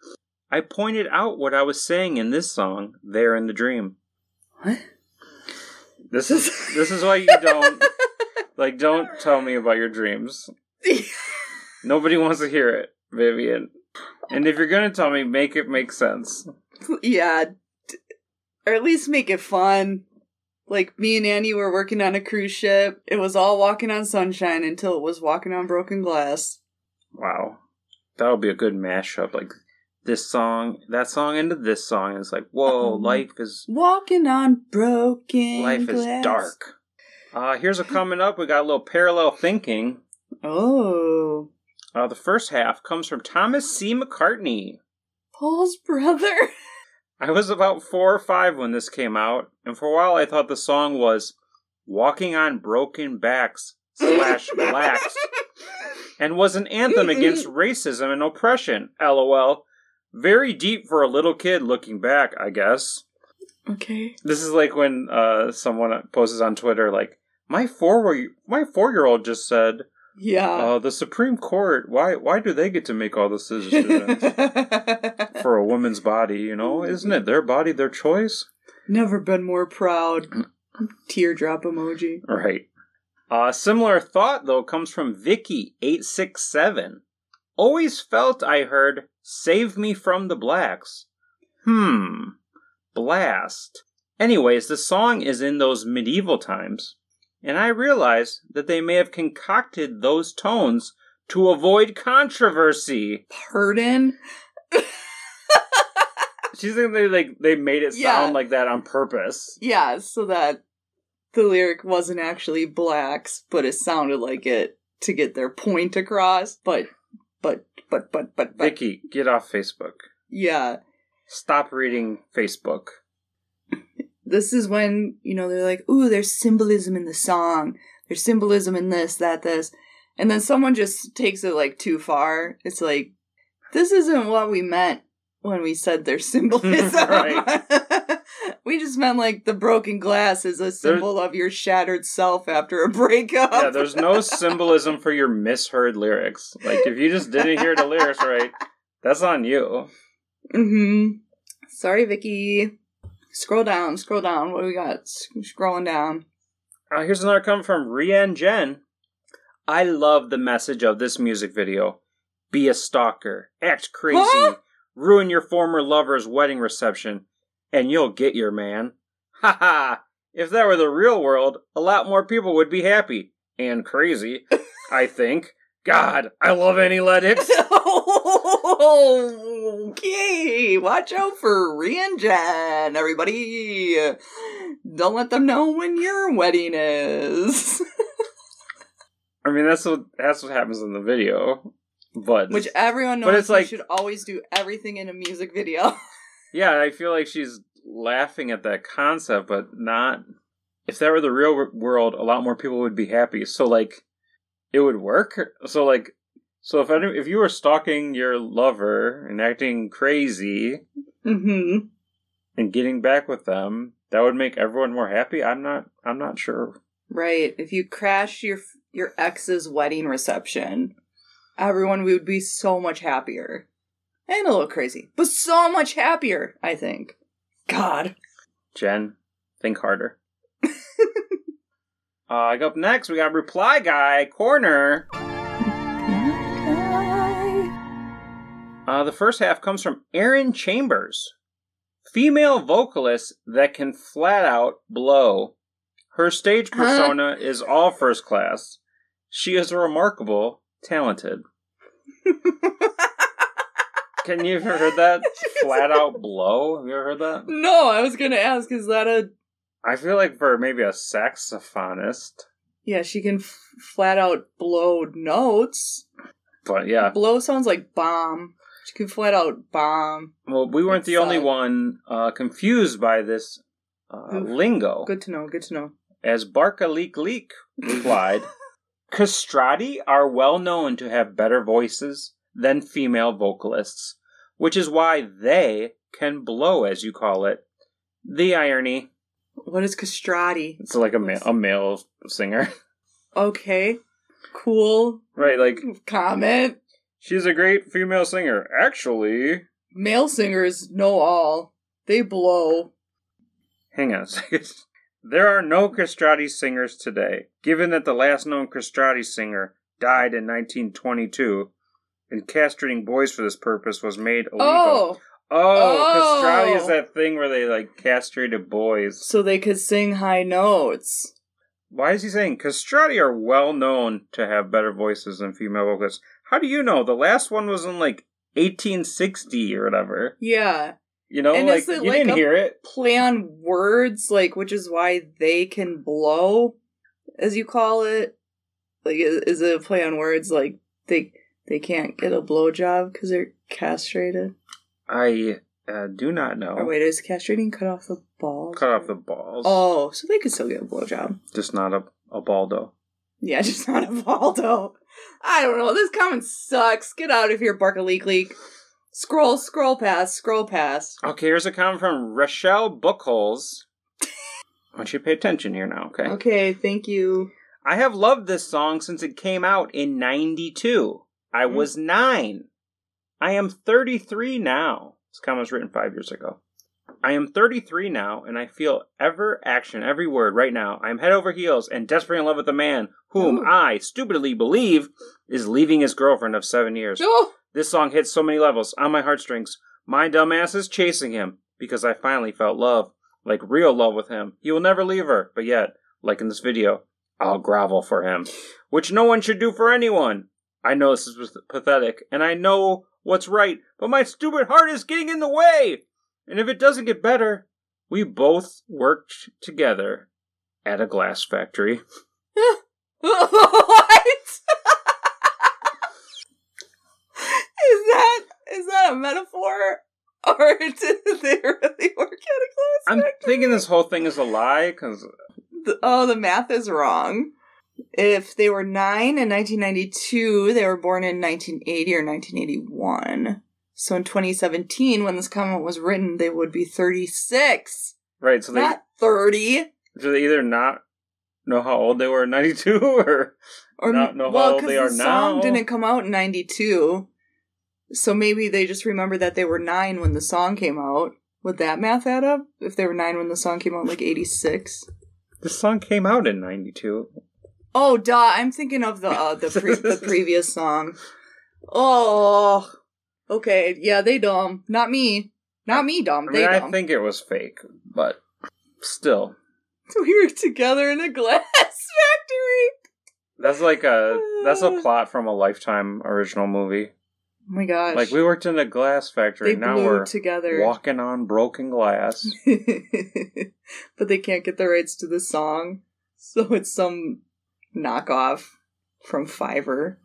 S3: I pointed out what I was saying in this song there in the dream.
S5: What?
S3: This is this is why you don't like don't tell me about your dreams. Nobody wants to hear it, Vivian. And if you're gonna tell me, make it make sense.
S5: yeah. Or at least make it fun. Like me and Annie were working on a cruise ship. It was all walking on sunshine until it was walking on broken glass.
S3: Wow. That would be a good mashup. Like this song, that song into this song. It's like, whoa,
S5: Um,
S3: life is
S5: Walking on broken
S3: life is dark. Uh here's a coming up. We got a little parallel thinking.
S5: Oh.
S3: Uh, the first half comes from Thomas C. McCartney.
S5: Paul's brother.
S3: I was about four or five when this came out, and for a while I thought the song was Walking on Broken Backs slash Blacks and was an anthem against racism and oppression. LOL. Very deep for a little kid looking back, I guess.
S5: Okay.
S3: This is like when uh, someone posts on Twitter, like, my four my four year old just said,
S5: Yeah.
S3: uh, the Supreme Court, why why do they get to make all the decisions for a woman's body? You know, isn't it their body, their choice?
S5: Never been more proud. Teardrop emoji.
S3: Right. A similar thought though comes from Vicky eight six seven. Always felt I heard "Save me from the blacks." Hmm. Blast. Anyways, the song is in those medieval times, and I realize that they may have concocted those tones to avoid controversy.
S5: Pardon?
S3: She's thinking they like they made it sound
S5: Yeah.
S3: like that on purpose.
S5: Yeah, so that the lyric wasn't actually blacks, but it sounded like it to get their point across. But, but, but, but, but, but.
S3: Vicky, get off Facebook.
S5: Yeah.
S3: Stop reading Facebook.
S5: This is when, you know, they're like, ooh, there's symbolism in the song. There's symbolism in this, that, this. And then someone just takes it like too far. It's like, this isn't what we meant when we said there's symbolism. We just meant like the broken glass is a symbol of your shattered self after a breakup.
S3: Yeah, there's no symbolism for your misheard lyrics. Like if you just didn't hear the lyrics right, that's on you.
S5: hmm Sorry, Vicky. Scroll down, scroll down. What do we got? Scrolling down.
S3: Uh, here's another comment from Rian Jen. I love the message of this music video. Be a stalker, act crazy,
S5: Huh?
S3: ruin your former lover's wedding reception, and you'll get your man. Ha ha! If that were the real world, a lot more people would be happy and crazy. I think. God, I love Annie Lennox.
S5: okay, watch out for Jen, everybody. Don't let them know when your wedding is.
S3: I mean, that's what that's what happens in the video. But
S5: Which everyone knows
S3: But it's like-
S5: should always do everything in a music video.
S3: yeah, I feel like she's laughing at that concept, but not. If that were the real world, a lot more people would be happy. So like, it would work. So like, so if any, if you were stalking your lover and acting crazy
S5: hmm
S3: and getting back with them, that would make everyone more happy. I'm not. I'm not sure.
S5: Right. If you crash your your ex's wedding reception, everyone would be so much happier. And a little crazy, but so much happier, I think. God.
S3: Jen, think harder. uh, up next, we got Reply Guy Corner. Uh, the first half comes from Erin Chambers, female vocalist that can flat out blow. Her stage persona is all first class. She is remarkable, talented. Can you ever heard that? Flat out blow? Have you ever heard that?
S5: no, I was gonna ask, is that a.
S3: I feel like for maybe a saxophonist,
S5: Yeah, she can f- flat out blow notes.
S3: but yeah.
S5: Blow sounds like bomb. She can flat out bomb.
S3: Well, we weren't the only
S5: uh,
S3: one uh, confused by this uh,
S5: Oof.
S3: lingo.
S5: Good to know, good to know.
S3: As Barca Leak Leak replied, Castrati are well known to have better voices than female vocalists, which is why they can blow, as you call it. The irony.
S5: What is castrati?
S3: It's like a, ma- a male singer.
S5: Okay. Cool.
S3: right, like,
S5: Comment.
S3: She's a great female singer. Actually,
S5: Male singers know all. They blow.
S3: hang on a second. There are no castrati singers today, given that the last known castrati singer died in 1922, and castrating boys for this purpose was made oh. illegal.
S5: Oh!
S3: Oh, castrati is
S5: Oh.
S3: that thing where they like castrated boys.
S5: So they could sing high notes.
S3: Why is he saying castrati are well known to have better voices than female vocalists? How do you know? The last one was in like 1860 or whatever.
S5: Yeah.
S3: You know,
S5: And
S3: like
S5: it
S3: you
S5: like
S3: didn't
S5: a-
S3: hear it.
S5: Play on words, like, which is why they can blow, as you call it. Like, is, is it a play on words? Like, they they can't get a blowjob because they're castrated?
S3: I uh, do not know.
S5: Or wait, is castrating cut off the balls?
S3: Cut off the balls.
S5: Oh, so they could still get a blowjob.
S3: Just not a, a baldo.
S5: Yeah, just not a Valdo. I don't know. This comment sucks. Get out of here, Bark a Leak Leak. Scroll, scroll past, scroll past.
S3: Okay, here's a comment from Rochelle Buckholes. I want you to pay attention here now, okay?
S5: Okay, thank you.
S3: I have loved this song since it came out in 92. I
S5: Hmm.
S3: was nine. I am 33 now. This comment was written five years ago. I am 33 now, and I feel ever action, every word right now. I am head over heels and desperately in love with a man whom
S5: Ooh.
S3: I stupidly believe is leaving his girlfriend of seven years.
S5: Oh,
S3: This song hits so many levels on my heartstrings. My dumbass is chasing him because I finally felt love, like real love with him. He will never leave her, but yet, like in this video, I'll grovel for him, which no one should do for anyone. I know this is pathetic, and I know what's right, but my stupid heart is getting in the way. And if it doesn't get better, we both worked together at a glass factory.
S5: what? is that is that a metaphor, or did they really work at a glass factory?
S3: I'm
S5: factory?
S3: thinking this whole thing is a lie because
S5: oh, the math is wrong. If they were nine in 1992, they were born in 1980 or 1981. So in 2017, when this comment was written, they would be 36,
S3: right, so they
S5: not 30.
S3: So they either not know how old they were in '92 or
S5: Or
S3: Not know how old they
S5: the
S3: are
S5: song
S3: now.
S5: didn't come out in '92, so maybe they just remember that they were nine when the song came out. Would that math add up? If they were nine when the song came out, like '86.
S3: the song came out in '92?
S5: Oh, duh! I'm thinking of the uh, the pre- the previous song. Oh, okay. Yeah, they dumb. Not me. Not me, dumb.
S3: I
S5: They
S3: mean, I think it was fake, but still,
S5: we were together in a glass factory.
S3: that's like a that's a uh. plot from a Lifetime original movie.
S5: Oh my gosh!
S3: Like we worked in a glass factory,
S5: they
S3: now we're
S5: together.
S3: walking on broken glass.
S5: but they can't get the rights to the song, so it's some knockoff from Fiverr.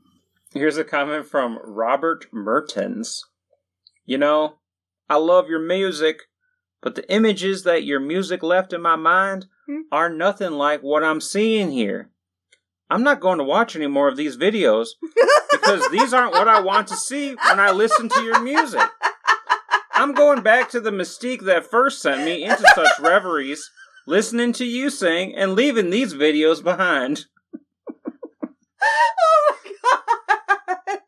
S3: Here's a comment from Robert Mertens. You know, I love your music, but the images that your music left in my mind
S5: Hmm.
S3: are nothing like what I'm seeing here. I'm not going to watch any more of these videos because these aren't what I want to see when I listen to your music. I'm going back to the mystique that first sent me into such reveries, listening to you sing and leaving these videos behind.
S5: oh my god!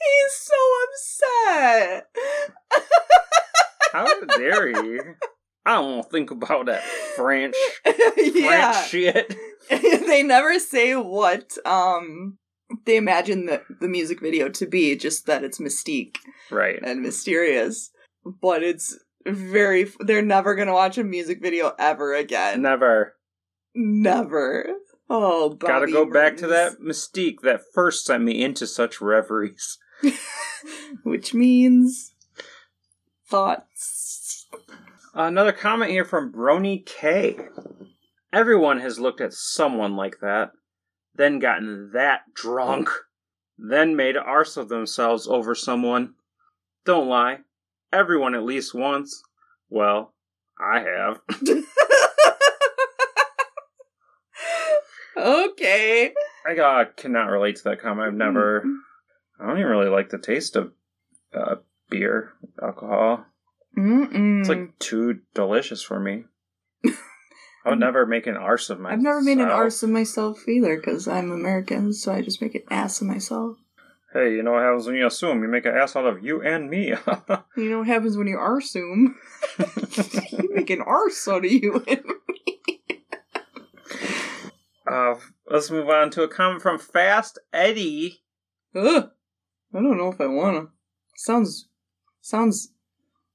S5: He's so upset.
S3: How dare you? I don't want to think about that French,
S5: yeah.
S3: French shit.
S5: they never say what um they imagine the, the music video to be, just that it's mystique
S3: Right.
S5: and mysterious. But it's very they're never gonna watch a music video ever again.
S3: Never.
S5: Never. Oh, Bobby
S3: Gotta go back to that mystique that first sent me into such reveries.
S5: Which means thoughts.
S3: Another comment here from Brony K. Everyone has looked at someone like that, then gotten that drunk, then made arse of themselves over someone. Don't lie. Everyone at least once. Well, I have.
S5: okay.
S3: I uh, cannot relate to that comment. I've never. I don't even really like the taste of uh, beer, alcohol.
S5: Mm-mm.
S3: It's like too delicious for me. I would never make an arse of myself.
S5: I've never made an arse of myself either because I'm American, so I just make an ass of myself.
S3: Hey, you know what happens when you assume? You make an ass out of you and me.
S5: You know what happens when you arsume? you make an arse out of you. And me.
S3: uh, let's move on to a comment from Fast Eddie.
S5: Ugh. I don't know if I wanna. Sounds sounds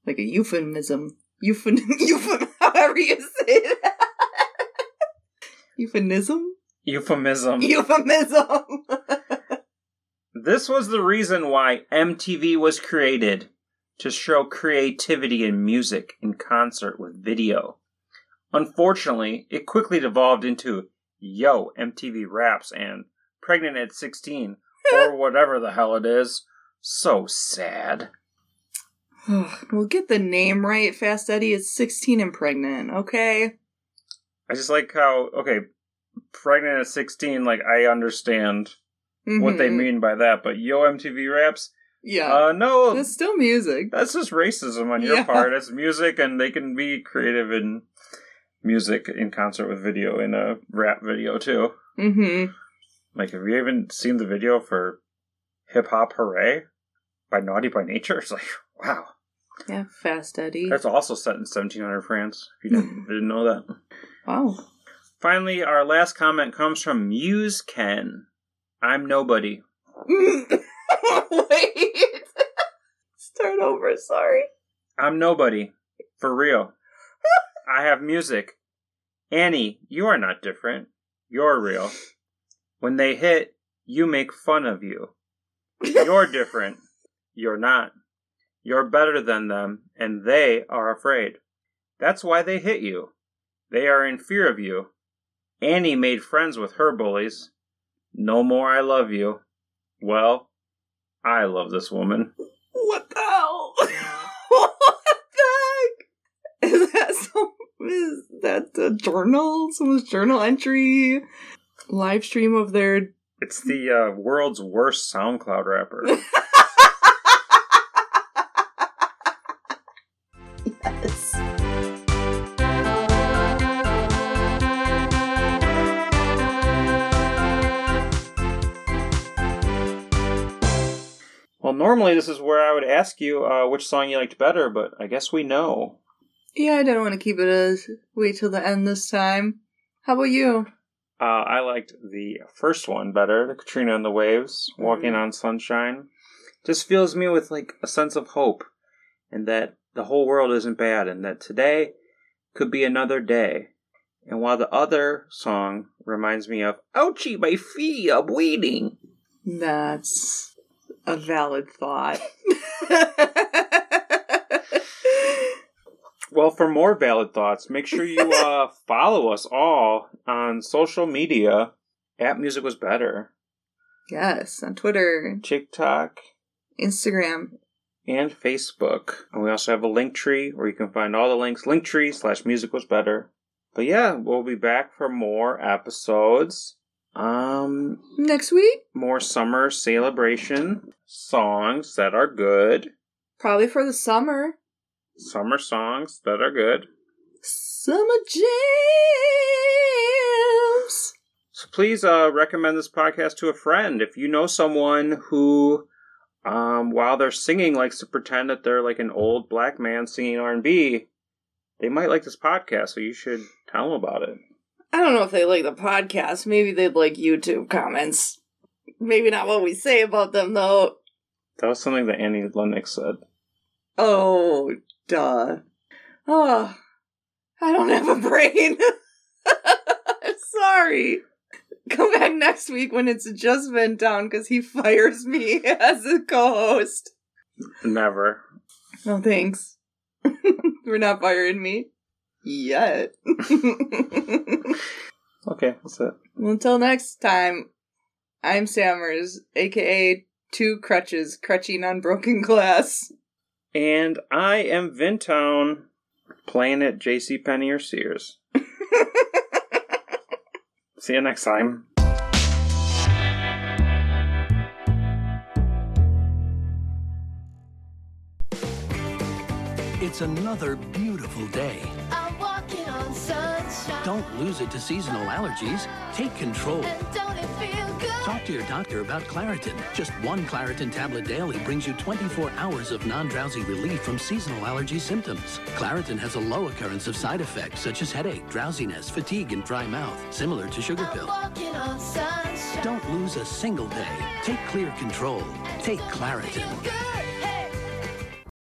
S5: like a euphemism. Euphen euphem however you say that. Euphemism?
S3: Euphemism.
S5: Euphemism.
S3: This was the reason why MTV was created to show creativity in music in concert with video. Unfortunately, it quickly devolved into Yo MTV Raps and Pregnant at 16 or whatever the hell it is. So sad.
S5: We'll get the name right, Fast Eddie. is 16 and pregnant, okay?
S3: I just like how okay, Pregnant at 16 like I understand what they
S5: Mhm.
S3: mean by that, but Yo MTV Raps
S5: Yeah.
S3: Uh, no,
S5: That's still music.
S3: that's just racism on your
S5: Yeah.
S3: part. It's music, and they can be creative in music in concert with video in a rap video too.
S5: Mm-hmm.
S3: Like, have you even seen the video for "Hip Hop Hooray" by Naughty by Nature? It's like, wow,
S5: Yeah, Fast Eddie.
S3: that's also set in 1700 France. If you didn't, hmm. didn't know that.
S5: wow.
S3: Finally, our last comment comes from Muse Ken. I'm nobody.
S5: Wait. Start over, sorry.
S3: I'm nobody. For real. I have music. Annie, you are not different. You're real. When they hit, you make fun of you. You're different. You're not. You're better than them, and they are afraid. That's why they hit you. They are in fear of you. Annie made friends with her bullies. No more I love you. Well, I love this woman.
S5: What the hell? what the heck? Is that some is that a journal? Someone's journal entry? Live stream of their
S3: It's the uh, world's worst SoundCloud rapper. normally this is where I would ask you uh, which song you liked better, but I guess we know.
S5: Yeah, I don't want to keep it as wait till the end this time. How about you?
S3: Uh, I liked the first one better, the Katrina and the Waves, Walking
S5: Mhm.
S3: on Sunshine. Just fills me with like a sense of hope, and that the whole world isn't bad, and that today could be another day. And while the other song reminds me of "Ouchie, my feet are bleeding,"
S5: That's a valid thought.
S3: Well, for more valid thoughts, make sure you uh, follow us all on social media at Music Was Better,
S5: yes, on Twitter,
S3: TikTok,
S5: Instagram.
S3: and Facebook. And we also have a link tree where you can find all the links. Linktree slash Music Was Better. But yeah, we'll be back for more episodes. Um,
S5: Next week,
S3: more summer celebration songs that are good.
S5: probably for the summer.
S3: Summer songs that are good.
S5: Summer jams.
S3: So please uh, recommend this podcast to a friend. If you know someone who, um, while they're singing, likes to pretend that they're like an old black man singing R and B, they might like this podcast. So you should tell them about it.
S5: I don't know if they like the podcast. Maybe they'd like YouTube comments. Maybe not what we say about them, though.
S3: That was something that Annie Lennox said.
S5: Oh, duh. Oh, I don't have a brain. I'm sorry. Come back next week when it's just been down because he fires me as a co host.
S3: Never.
S5: No thanks. We're not firing me. Yet.
S3: Okay, that's it.
S5: well, until next time, I'm Sammerz, aka Two Crutches, crutching on broken glass.
S3: And I am Vintown, playing at J.C. Penney or Sears. See you next time.
S4: It's another beautiful day. Don't lose it to seasonal allergies. Take control.
S7: And don't it feel good?
S4: Talk to your doctor about Claritin. Just one Claritin tablet daily brings you 24 hours of non-drowsy relief from seasonal allergy symptoms. Claritin has a low occurrence of side effects such as headache, drowsiness, fatigue, and dry mouth, similar to sugar pill.
S7: walking on sunshine.
S4: Don't lose a single day. Take clear control. Take Claritin.